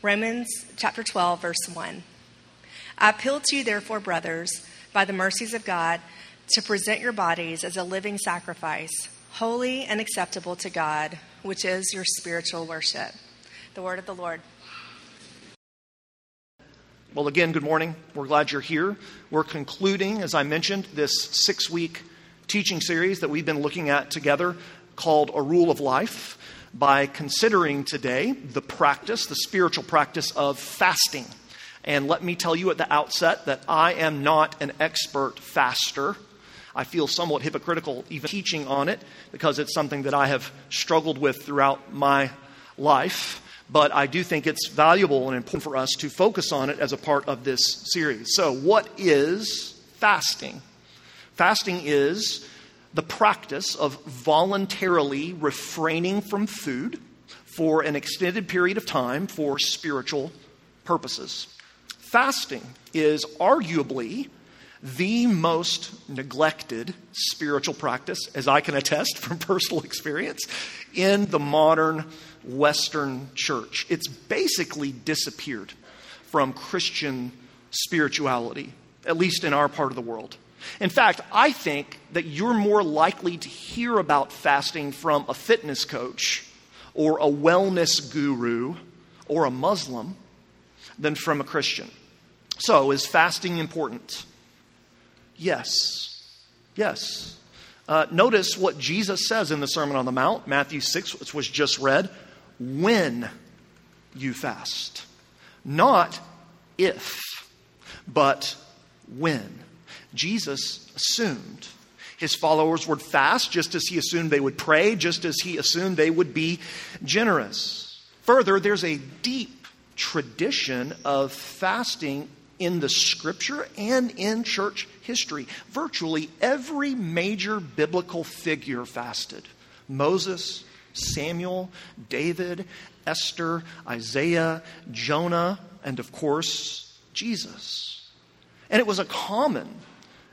Romans chapter 12, verse 1. I appeal to you, therefore, brothers, by the mercies of God, to present your bodies as a living sacrifice, holy and acceptable to God, which is your spiritual worship. The word of the Lord. Well, again, good morning. We're glad you're here. We're concluding, as I mentioned, this six week teaching series that we've been looking at together called A Rule of Life by considering today the practice, the spiritual practice of fasting. And let me tell you at the outset that I am not an expert faster. I feel somewhat hypocritical even teaching on it because it's something that I have struggled with throughout my life. But I do think it's valuable and important for us to focus on it as a part of this series. So, what is fasting? Fasting is the practice of voluntarily refraining from food for an extended period of time for spiritual purposes. Fasting is arguably the most neglected spiritual practice, as I can attest from personal experience, in the modern Western church. It's basically disappeared from Christian spirituality, at least in our part of the world. In fact, I think that you're more likely to hear about fasting from a fitness coach or a wellness guru or a Muslim than from a Christian. So, is fasting important? Yes. Yes. Uh, notice what Jesus says in the Sermon on the Mount, Matthew 6, which was just read when you fast. Not if, but when. Jesus assumed his followers would fast just as he assumed they would pray, just as he assumed they would be generous. Further, there's a deep tradition of fasting in the scripture and in church history. Virtually every major biblical figure fasted Moses, Samuel, David, Esther, Isaiah, Jonah, and of course, Jesus. And it was a common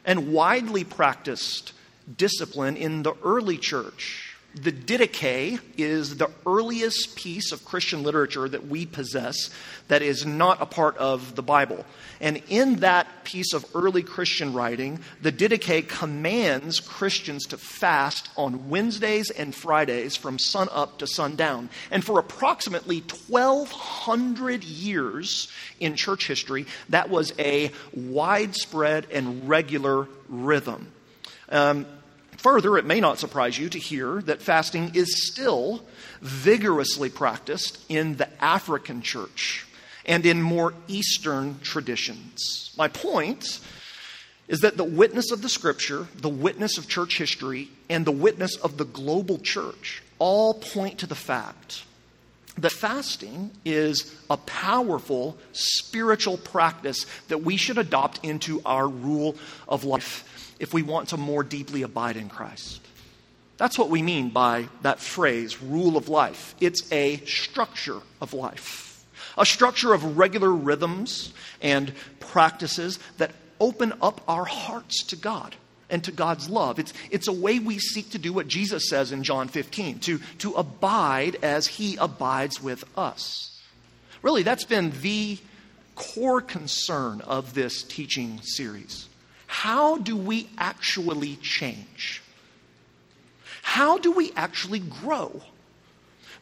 and widely practiced discipline in the early church. The Didache is the earliest piece of Christian literature that we possess that is not a part of the Bible. And in that piece of early Christian writing, the Didache commands Christians to fast on Wednesdays and Fridays from sun up to sundown. And for approximately 1,200 years in church history, that was a widespread and regular rhythm. Um, Further, it may not surprise you to hear that fasting is still vigorously practiced in the African church and in more Eastern traditions. My point is that the witness of the scripture, the witness of church history, and the witness of the global church all point to the fact that fasting is a powerful spiritual practice that we should adopt into our rule of life if we want to more deeply abide in Christ. That's what we mean by that phrase, rule of life. It's a structure of life, a structure of regular rhythms and practices that open up our hearts to God and to God's love. It's, it's a way we seek to do what Jesus says in John 15 to, to abide as He abides with us. Really, that's been the core concern of this teaching series. How do we actually change? How do we actually grow?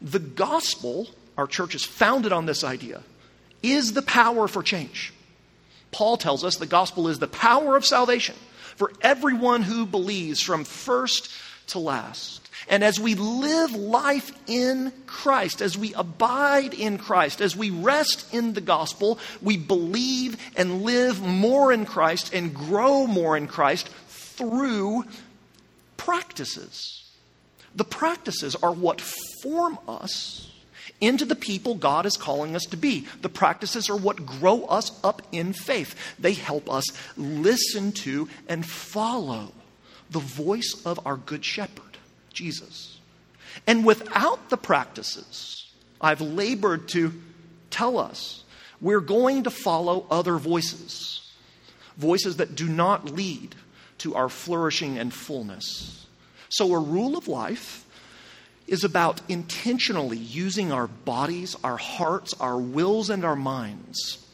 The gospel, our church is founded on this idea, is the power for change. Paul tells us the gospel is the power of salvation for everyone who believes from first to last. And as we live life in Christ, as we abide in Christ, as we rest in the gospel, we believe and live more in Christ and grow more in Christ through practices. The practices are what form us into the people God is calling us to be. The practices are what grow us up in faith. They help us listen to and follow the voice of our Good Shepherd, Jesus. And without the practices, I've labored to tell us we're going to follow other voices, voices that do not lead to our flourishing and fullness. So, a rule of life is about intentionally using our bodies, our hearts, our wills, and our minds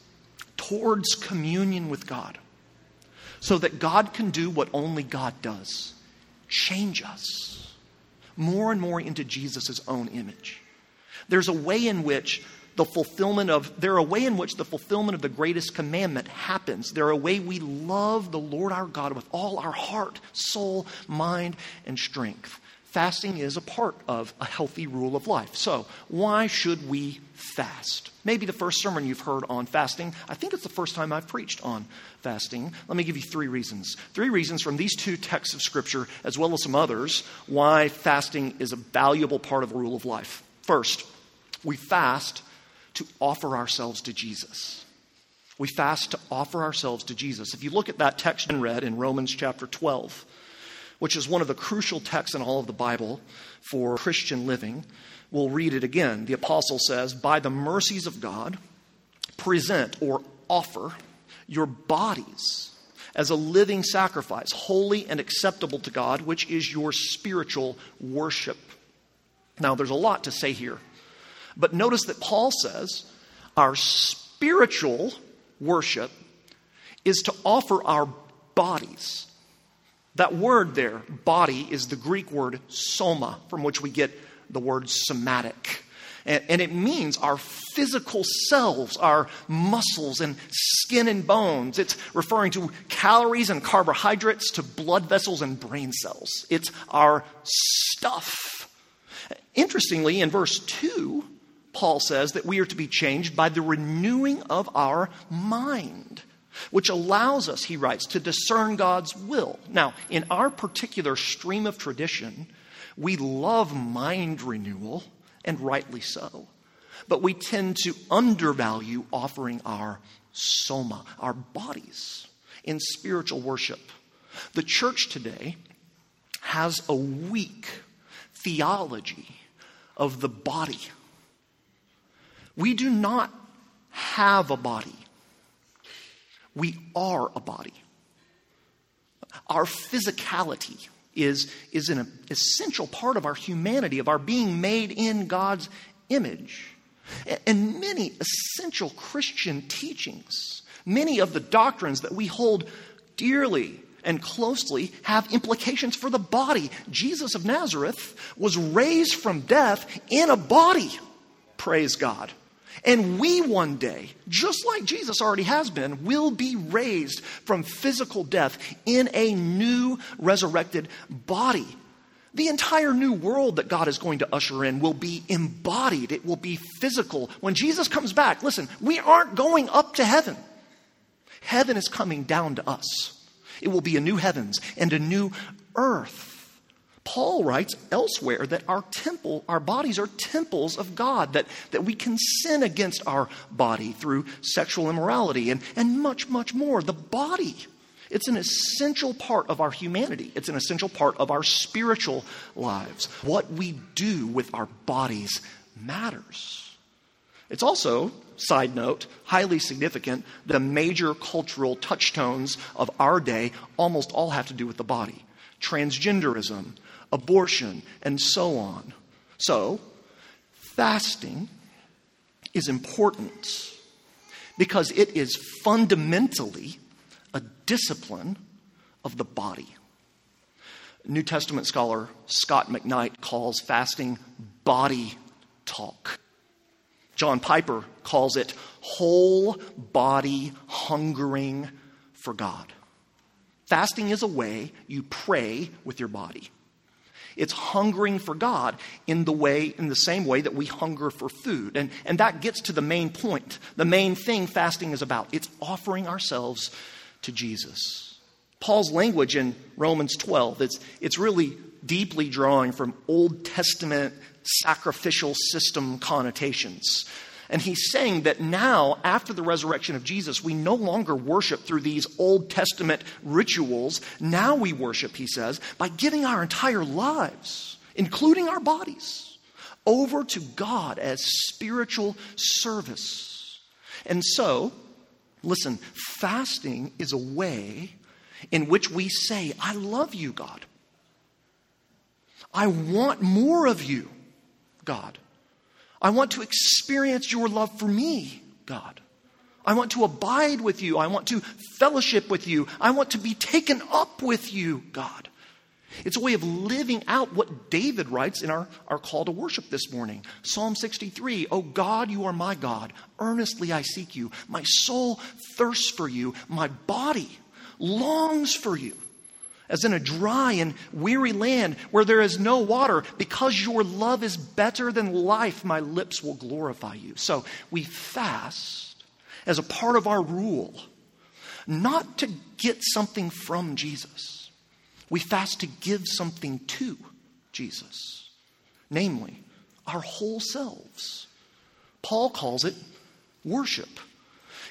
towards communion with God so that God can do what only God does change us more and more into Jesus' own image. There's a way in which the fulfillment of there a way in which the fulfillment of the greatest commandment happens there a way we love the lord our god with all our heart soul mind and strength Fasting is a part of a healthy rule of life. So, why should we fast? Maybe the first sermon you've heard on fasting. I think it's the first time I've preached on fasting. Let me give you three reasons. Three reasons from these two texts of Scripture, as well as some others, why fasting is a valuable part of a rule of life. First, we fast to offer ourselves to Jesus. We fast to offer ourselves to Jesus. If you look at that text and read in Romans chapter 12, which is one of the crucial texts in all of the Bible for Christian living. We'll read it again. The apostle says, By the mercies of God, present or offer your bodies as a living sacrifice, holy and acceptable to God, which is your spiritual worship. Now, there's a lot to say here, but notice that Paul says our spiritual worship is to offer our bodies that word there, body, is the Greek word soma, from which we get the word somatic. And, and, it means our physical selves, our muscles and skin and bones. It's referring to calories and carbohydrates to blood vessels and brain cells. It's our stuff. Interestingly, in verse 2, Paul says that we are to be changed by the renewing of our mind which allows us, he writes, to discern God's will. Now, in our particular stream of tradition, we love mind renewal, and rightly so. But we tend to undervalue offering our soma, our bodies, in spiritual worship. The church today has a weak theology of the body. We do not have a body. We are a body. Our physicality is, is an essential part of our humanity, of our being made in God's image. And many essential Christian teachings, many of the doctrines that we hold dearly and closely have implications for the body. Jesus of Nazareth was raised from death in a body. Praise God. And we one day, just like Jesus already has been, will be raised from physical death in a new resurrected body. The entire new world that God is going to usher in will be embodied, it will be physical. When Jesus comes back, listen, we aren't going up to heaven. Heaven is coming down to us. It will be a new heavens and a new earth. Paul writes elsewhere that our temple, our bodies are temples of God, that, that we can sin against our body through sexual immorality and, and much, much more. The body, it's an essential part of our humanity, it's an essential part of our spiritual lives. What we do with our bodies matters. It's also, side note, highly significant. The major cultural touchstones of our day almost all have to do with the body transgenderism, abortion, and so on. So, fasting is important because it is fundamentally a discipline of the body. New Testament scholar Scot McKnight calls fasting body talk. John Piper calls it whole body hungering for God. Fasting is a way you pray with your body. It's hungering for God in the way, in the same way that we hunger for food. And, and that gets to the main point. The main thing fasting is about. It's offering ourselves to Jesus. Paul's language in Romans 12, it's, it's really deeply drawing from Old Testament sacrificial system connotations. And he's saying that now, after the resurrection of Jesus, we no longer worship through these Old Testament rituals. Now we worship, he says, by giving our entire lives, including our bodies, over to God as spiritual service. And so, listen, fasting is a way in which we say, I love you, God. I want more of you, God. I want to experience your love for me, God. I want to abide with you. I want to fellowship with you. I want to be taken up with you, God. It's a way of living out what David writes in our, our call to worship this morning. Psalm 63 Oh God, you are my God. Earnestly I seek you. My soul thirsts for you. My body longs for you as in a dry and weary land where there is no water. Because your love is better than life, my lips will glorify you. So we fast as a part of our rule, not to get something from Jesus. We fast to give something to Jesus, namely our whole selves. Paul calls it worship.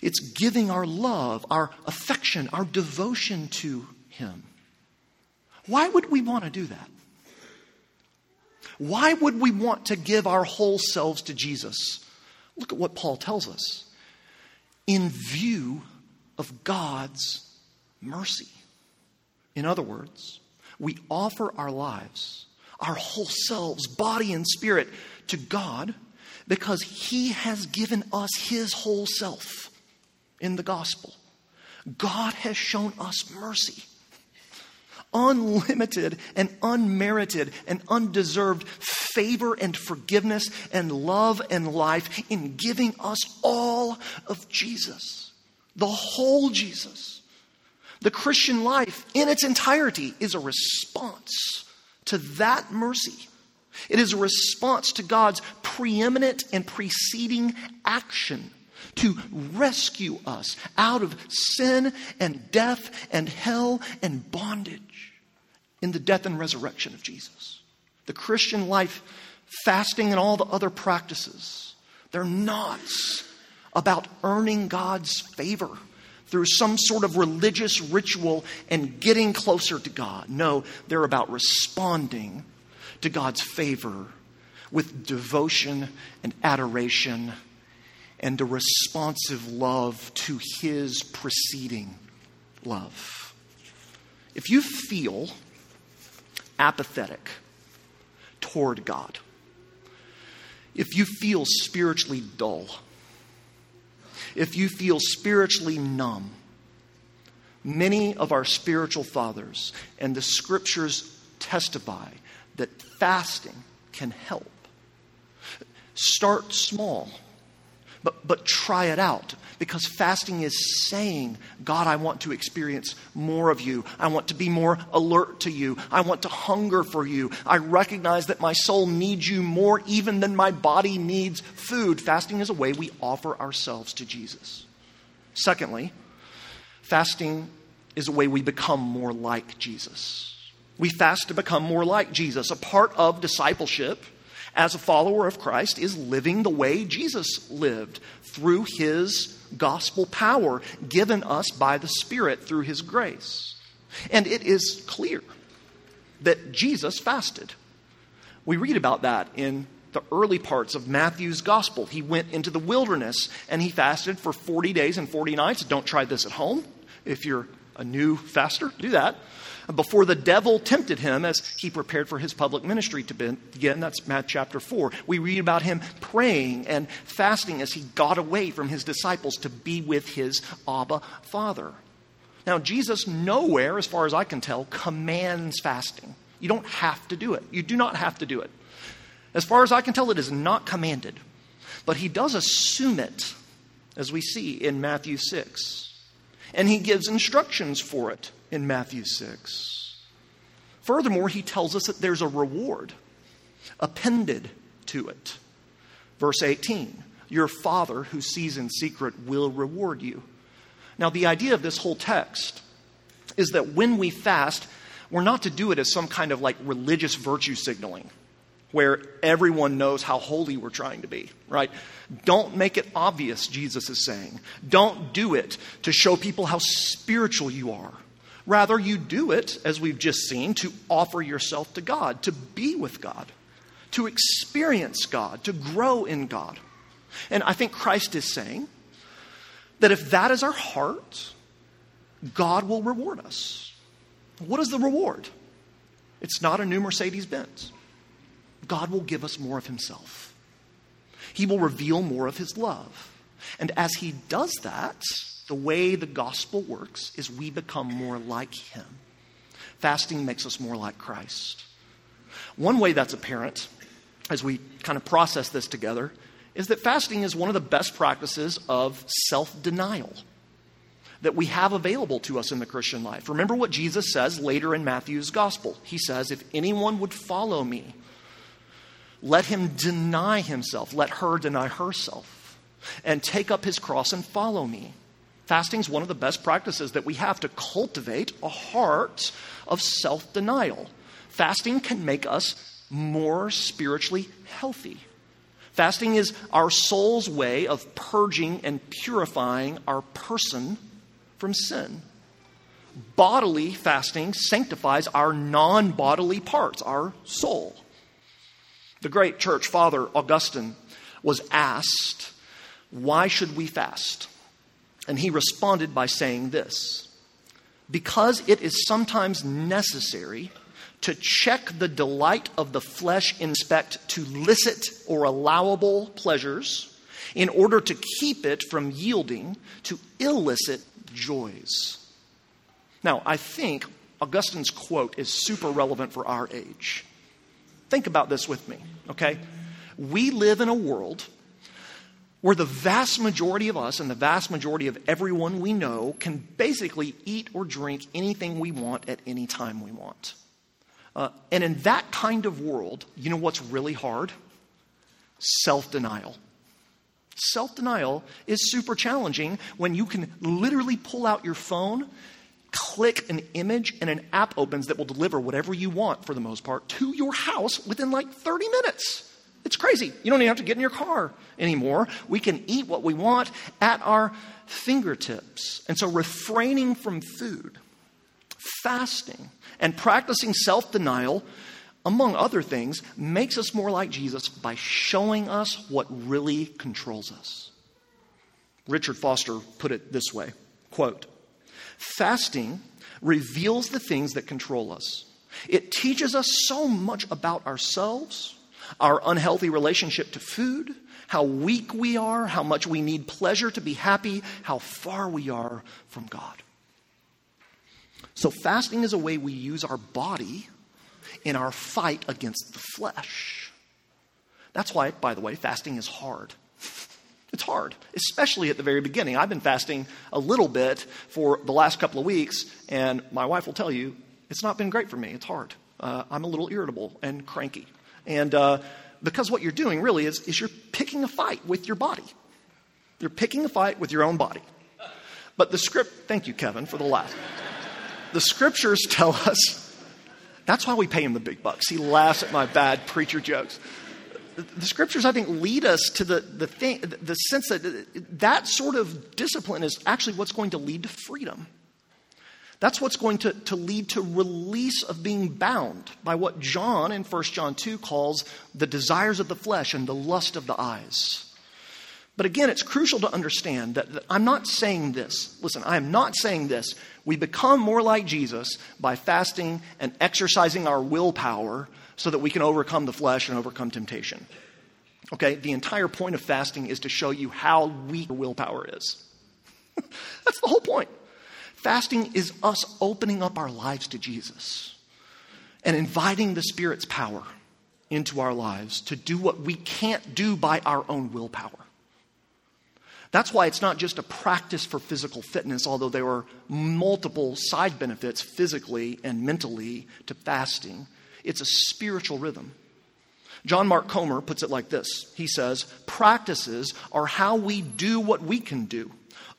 It's giving our love, our affection, our devotion to Him. Why would we want to do that? Why would we want to give our whole selves to Jesus? Look at what Paul tells us. In view of God's mercy. In other words, we offer our lives, our whole selves, body and spirit, to God because He has given us His whole self in the gospel. God has shown us mercy unlimited and unmerited and undeserved favor and forgiveness and love and life in giving us all of Jesus, the whole Jesus. The Christian life in its entirety is a response to that mercy. It is a response to God's preeminent and preceding action to rescue us out of sin and death and hell and bondage in the death and resurrection of Jesus. The Christian life, fasting, and all the other practices, they're not about earning God's favor through some sort of religious ritual and getting closer to God. No, they're about responding to God's favor with devotion and adoration and a responsive love to his preceding love. If you feel apathetic toward God, if you feel spiritually dull, if you feel spiritually numb, many of our spiritual fathers and the scriptures testify that fasting can help. Start small but, but try it out because fasting is saying, God, I want to experience more of you. I want to be more alert to you. I want to hunger for you. I recognize that my soul needs you more even than my body needs food. Fasting is a way we offer ourselves to Jesus. Secondly, fasting is a way we become more like Jesus. We fast to become more like Jesus. A part of discipleship as a follower of Christ is living the way Jesus lived through his gospel power given us by the Spirit through his grace. And it is clear that Jesus fasted. We read about that in the early parts of Matthew's gospel. He went into the wilderness and he fasted for 40 days and 40 nights. Don't try this at home. If you're a new faster, do that before the devil tempted him as he prepared for his public ministry to begin. That's Matthew chapter 4. We read about him praying and fasting as he got away from his disciples to be with his Abba Father. Now, Jesus nowhere, as far as I can tell, commands fasting. You don't have to do it. You do not have to do it. As far as I can tell, it is not commanded. But he does assume it, as we see in Matthew 6. And he gives instructions for it in Matthew 6. Furthermore, he tells us that there's a reward appended to it. Verse 18 Your Father who sees in secret will reward you. Now, the idea of this whole text is that when we fast, we're not to do it as some kind of like religious virtue signaling. Where everyone knows how holy we're trying to be, right? Don't make it obvious, Jesus is saying. Don't do it to show people how spiritual you are. Rather, you do it, as we've just seen, to offer yourself to God, to be with God, to experience God, to grow in God. And I think Christ is saying that if that is our heart, God will reward us. What is the reward? It's not a new Mercedes Benz. God will give us more of Himself. He will reveal more of His love. And as He does that, the way the gospel works is we become more like Him. Fasting makes us more like Christ. One way that's apparent as we kind of process this together is that fasting is one of the best practices of self denial that we have available to us in the Christian life. Remember what Jesus says later in Matthew's gospel. He says, If anyone would follow me, let him deny himself, let her deny herself, and take up his cross and follow me. Fasting is one of the best practices that we have to cultivate a heart of self denial. Fasting can make us more spiritually healthy. Fasting is our soul's way of purging and purifying our person from sin. Bodily fasting sanctifies our non bodily parts, our soul. The great church father Augustine was asked, Why should we fast? And he responded by saying this Because it is sometimes necessary to check the delight of the flesh in respect to licit or allowable pleasures in order to keep it from yielding to illicit joys. Now, I think Augustine's quote is super relevant for our age. Think about this with me, okay? We live in a world where the vast majority of us and the vast majority of everyone we know can basically eat or drink anything we want at any time we want. Uh, and in that kind of world, you know what's really hard? Self denial. Self denial is super challenging when you can literally pull out your phone, click an image, and an app opens that will deliver whatever you want, for the most part, to your house within like 30 minutes. It's crazy. You don't even have to get in your car anymore. We can eat what we want at our fingertips. And so, refraining from food, fasting, and practicing self denial among other things, makes us more like Jesus by showing us what really controls us. Richard Foster put it this way quote, Fasting reveals the things that control us. It teaches us so much about ourselves, our unhealthy relationship to food, how weak we are, how much we need pleasure to be happy, how far we are from God. So, fasting is a way we use our body in our fight against the flesh. That's why, by the way, fasting is hard. It's hard, especially at the very beginning. I've been fasting a little bit for the last couple of weeks, and my wife will tell you it's not been great for me. It's hard. Uh, I'm a little irritable and cranky. And uh, because what you're doing really is, is you're picking a fight with your body. You're picking a fight with your own body. But the script, thank you, Kevin, for the laugh. The scriptures tell us that's why we pay him the big bucks. He laughs at my bad preacher jokes. The scriptures, I think, lead us to the, the, thing, the sense that that sort of discipline is actually what's going to lead to freedom. That's what's going to, to lead to release of being bound by what John in 1 John 2 calls the desires of the flesh and the lust of the eyes. But again, it's crucial to understand that, that, I'm not saying this. Listen, I am not saying this. We become more like Jesus by fasting and exercising our willpower so that we can overcome the flesh and overcome temptation. Okay? The entire point of fasting is to show you how weak your willpower is. That's the whole point. Fasting is us opening up our lives to Jesus and inviting the Spirit's power into our lives to do what we can't do by our own willpower. That's why it's not just a practice for physical fitness, although there are multiple side benefits physically and mentally to fasting. It's a spiritual rhythm. John Mark Comer puts it like this. He says, Practices are how we do what we can do.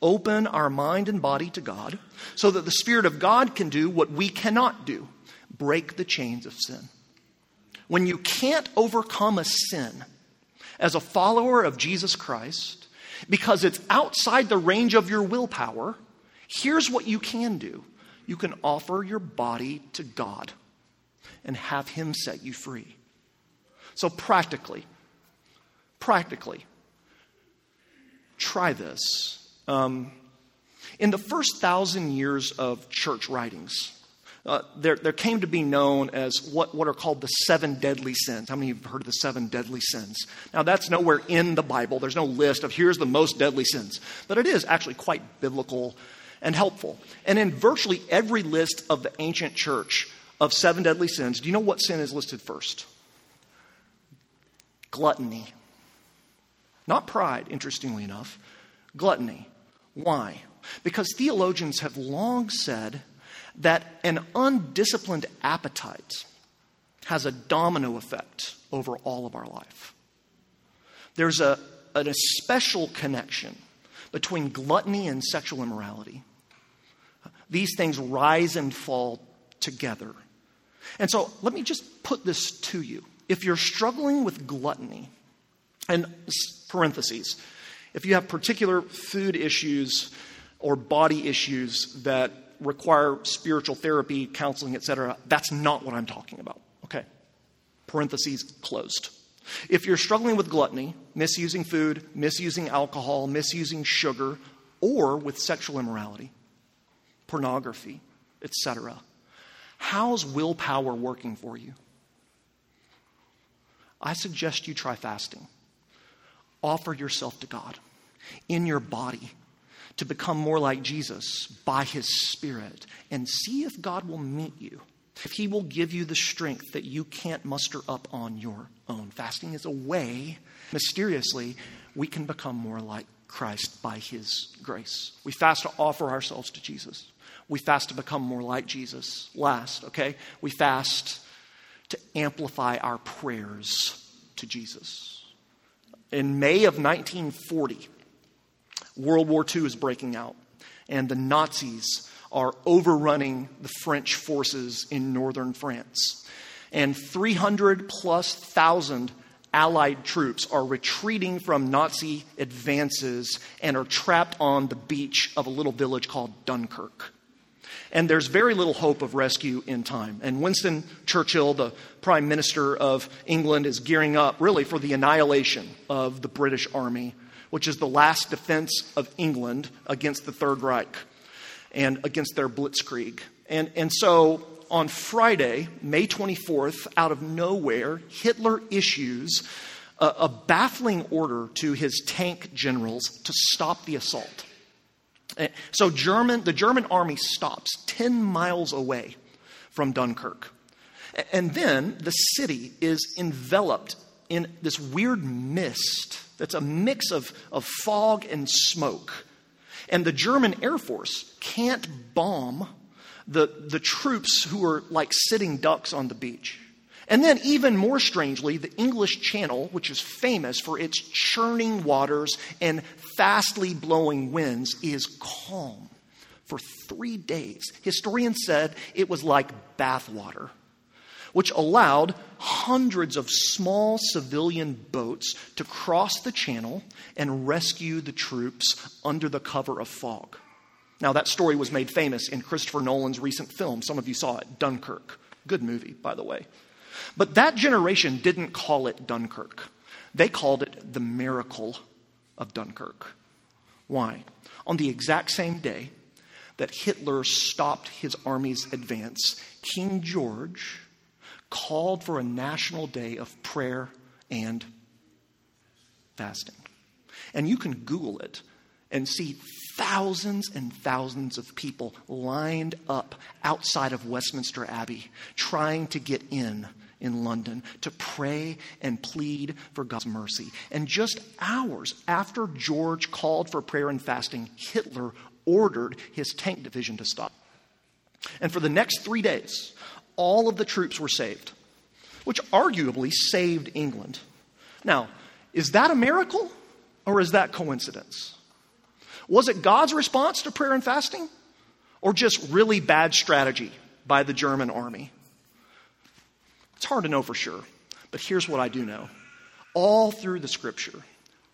Open our mind and body to God so that the Spirit of God can do what we cannot do. Break the chains of sin. when you can't overcome a sin as a follower of Jesus Christ because it's outside the range of your willpower, here's what you can do. You can offer your body to God and have Him set you free. So, practically, practically, try this. Um, in the first thousand years of church writings, uh, there, there came to be known as what, what are called the seven deadly sins. How many of you have heard of the seven deadly sins? Now, that's nowhere in the Bible. There's no list of here's the most deadly sins. But it is actually quite biblical and helpful. And in virtually every list of the ancient church of seven deadly sins, do you know what sin is listed first? Gluttony. Not pride, interestingly enough. Gluttony. Why? Because theologians have long said that an undisciplined appetite has a domino effect over all of our life. There's a, an especial connection between gluttony and sexual immorality. These things rise and fall together. And so let me just put this to you. If you're struggling with gluttony, and parentheses, if you have particular food issues or body issues that require spiritual therapy, counseling, etc., that's not what I'm talking about. Okay. Parentheses closed. If you're struggling with gluttony, misusing food, misusing alcohol, misusing sugar, or with sexual immorality, pornography, etc., how's willpower working for you? I suggest you try fasting. Offer yourself to God in your body to become more like Jesus by his Spirit and see if God will meet you. If he will give you the strength that you can't muster up on your own. Fasting is a way, mysteriously, we can become more like Christ by his grace. We fast to offer ourselves to Jesus. We fast to become more like Jesus. Last, okay? We fast to amplify our prayers to Jesus. In May of 1940, World War II is breaking out, and the Nazis are overrunning the French forces in northern France. And 300 plus thousand Allied troops are retreating from Nazi advances and are trapped on the beach of a little village called Dunkirk. And there's very little hope of rescue in time. And Winston Churchill, the Prime Minister of England, is gearing up really for the annihilation of the British Army which is the last defense of England against the Third Reich and against their blitzkrieg. And, and so on Friday, May 24th, out of nowhere, Hitler issues a, a baffling order to his tank generals to stop the assault. Eh, so German, the German army stops 10 miles away from Dunkirk. And then the city is enveloped in this weird mist that's a mix of, of fog and smoke. And the German Air Force can't bomb the, the troops who are like sitting ducks on the beach. And then, even more strangely, the English Channel, which is famous for its churning waters and fastly blowing winds, is calm for three days. Historians said it was like bathwater which allowed hundreds of small civilian boats to cross the channel and rescue the troops under the cover of fog. Now, that story was made famous in Christopher Nolan's recent film. Some of you saw it, Dunkirk. Good movie, by the way. But that generation didn't call it Dunkirk, they called it the miracle of Dunkirk. Why? On the exact same day that Hitler stopped his army's advance, King George called for a national day of prayer and fasting. And you can Google it and see thousands and thousands of people lined up outside of Westminster Abbey trying to get in in London to pray and plead for God's mercy. And just hours after George called for prayer and fasting, Hitler ordered his tank division to stop. And for the next three days, all of the troops were saved, which arguably saved England. Now, is that a miracle or is that coincidence? Was it God's response to prayer and fasting or just really bad strategy by the German army? It's hard to know for sure. But here's what I do know all through the scripture,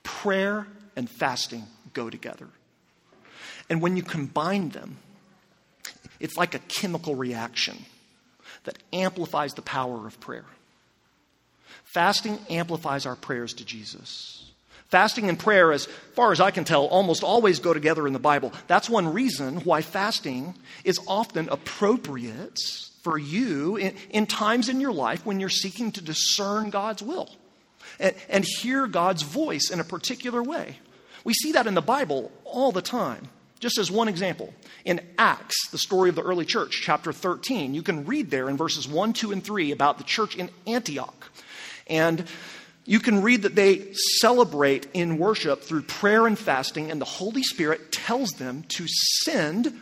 prayer and fasting go together. And when you combine them, it's like a chemical reaction that amplifies the power of prayer. Fasting amplifies our prayers to Jesus. Fasting and prayer, as far as I can tell, almost always go together in the Bible. That's one reason why fasting is often appropriate for you in, in times in your life when you're seeking to discern God's will and, and hear God's voice in a particular way. We see that in the Bible all the time. Just as one example, in Acts, the story of the early church, chapter 13, you can read there in verses 1, 2, and 3 about the church in Antioch. And you can read that they celebrate in worship through prayer and fasting, and the Holy Spirit tells them to send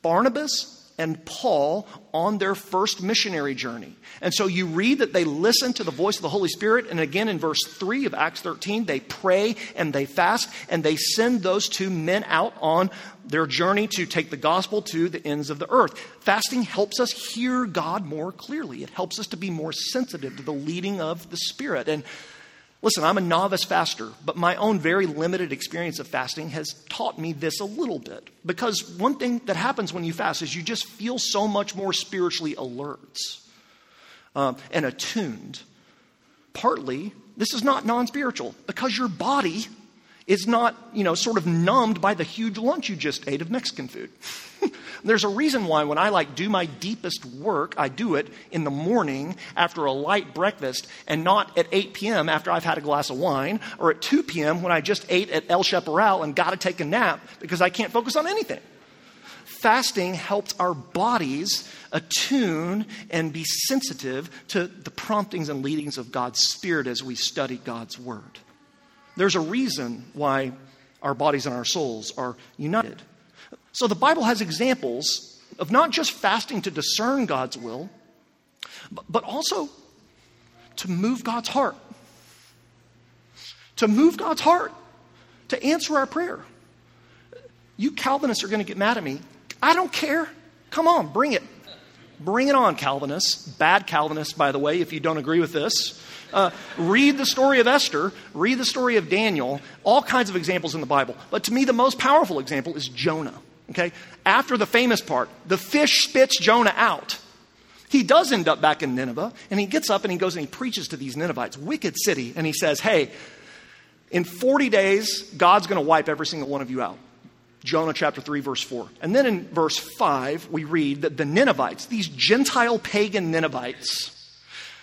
Barnabas and Paul on their first missionary journey. And so you read that they listen to the voice of the Holy Spirit. And again, in verse 3 of Acts 13, they pray and they fast and they send those two men out on their journey to take the gospel to the ends of the earth. Fasting helps us hear God more clearly, it helps us to be more sensitive to the leading of the Spirit. And Listen, I'm a novice faster, but my own very limited experience of fasting has taught me this a little bit. Because one thing that happens when you fast is you just feel so much more spiritually alert um, and attuned. Partly, this is not non spiritual, because your body is not, you know, sort of numbed by the huge lunch you just ate of Mexican food. There's a reason why when I like do my deepest work, I do it in the morning after a light breakfast and not at 8 p.m. after I've had a glass of wine or at 2 p.m. when I just ate at El Chaparral and got to take a nap because I can't focus on anything. Fasting helps our bodies attune and be sensitive to the promptings and leadings of God's Spirit as we study God's Word. There's a reason why our bodies and our souls are united. So the Bible has examples of not just fasting to discern God's will, but also to move God's heart. To move God's heart, to answer our prayer. You Calvinists are going to get mad at me. I don't care. Come on, bring it. Bring it on, Calvinists. Bad Calvinists, by the way, if you don't agree with this. Uh, read the story of Esther, read the story of Daniel, all kinds of examples in the Bible. But to me, the most powerful example is Jonah. Okay? After the famous part, the fish spits Jonah out. He does end up back in Nineveh, and he gets up and he goes and he preaches to these Ninevites, wicked city, and he says, Hey, in 40 days, God's going to wipe every single one of you out. Jonah chapter 3, verse 4. And then in verse 5, we read that the Ninevites, these Gentile pagan Ninevites,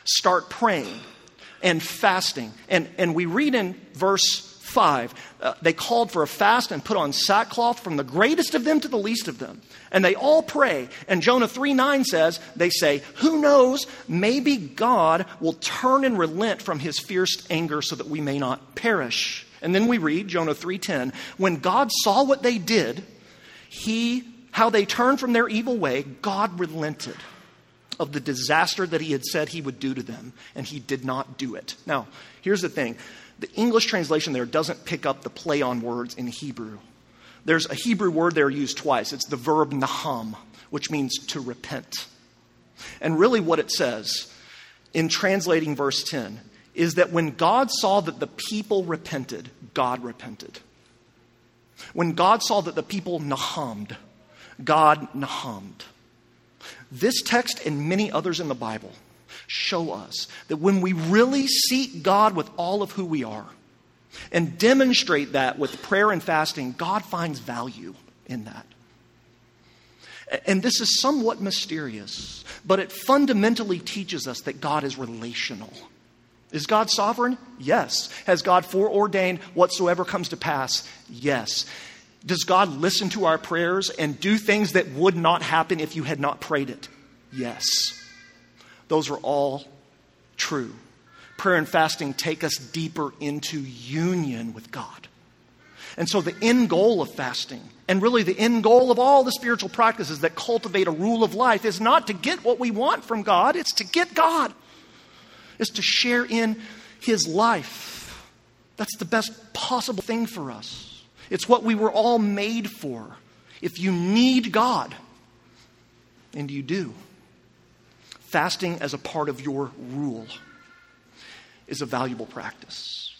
start praying and fasting. And, and we read in verse 5 uh, they called for a fast and put on sackcloth from the greatest of them to the least of them. And they all pray. And Jonah 3 9 says, they say, Who knows? Maybe God will turn and relent from his fierce anger so that we may not perish. And then we read Jonah 3:10, when God saw what they did, he how they turned from their evil way, God relented of the disaster that he had said he would do to them, and he did not do it. Now, here's the thing the English translation there doesn't pick up the play on words in Hebrew. There's a Hebrew word there used twice. It's the verb naham, which means to repent. And really, what it says in translating verse 10 is that when God saw that the people repented, God repented. When God saw that the people nahamed, God nahamed. This text and many others in the Bible show us that when we really seek God with all of who we are and demonstrate that with prayer and fasting, God finds value in that. And this is somewhat mysterious, but it fundamentally teaches us that God is relational. Is God sovereign? Yes. Has God foreordained whatsoever comes to pass? Yes. Does God listen to our prayers and do things that would not happen if you had not prayed it? Yes. Those are all true. Prayer and fasting take us deeper into union with God. And so, the end goal of fasting, and really the end goal of all the spiritual practices that cultivate a rule of life, is not to get what we want from God, it's to get God. It's to share in His life. That's the best possible thing for us. It's what we were all made for. If you need God, and you do, fasting as a part of your rule. is a valuable practice.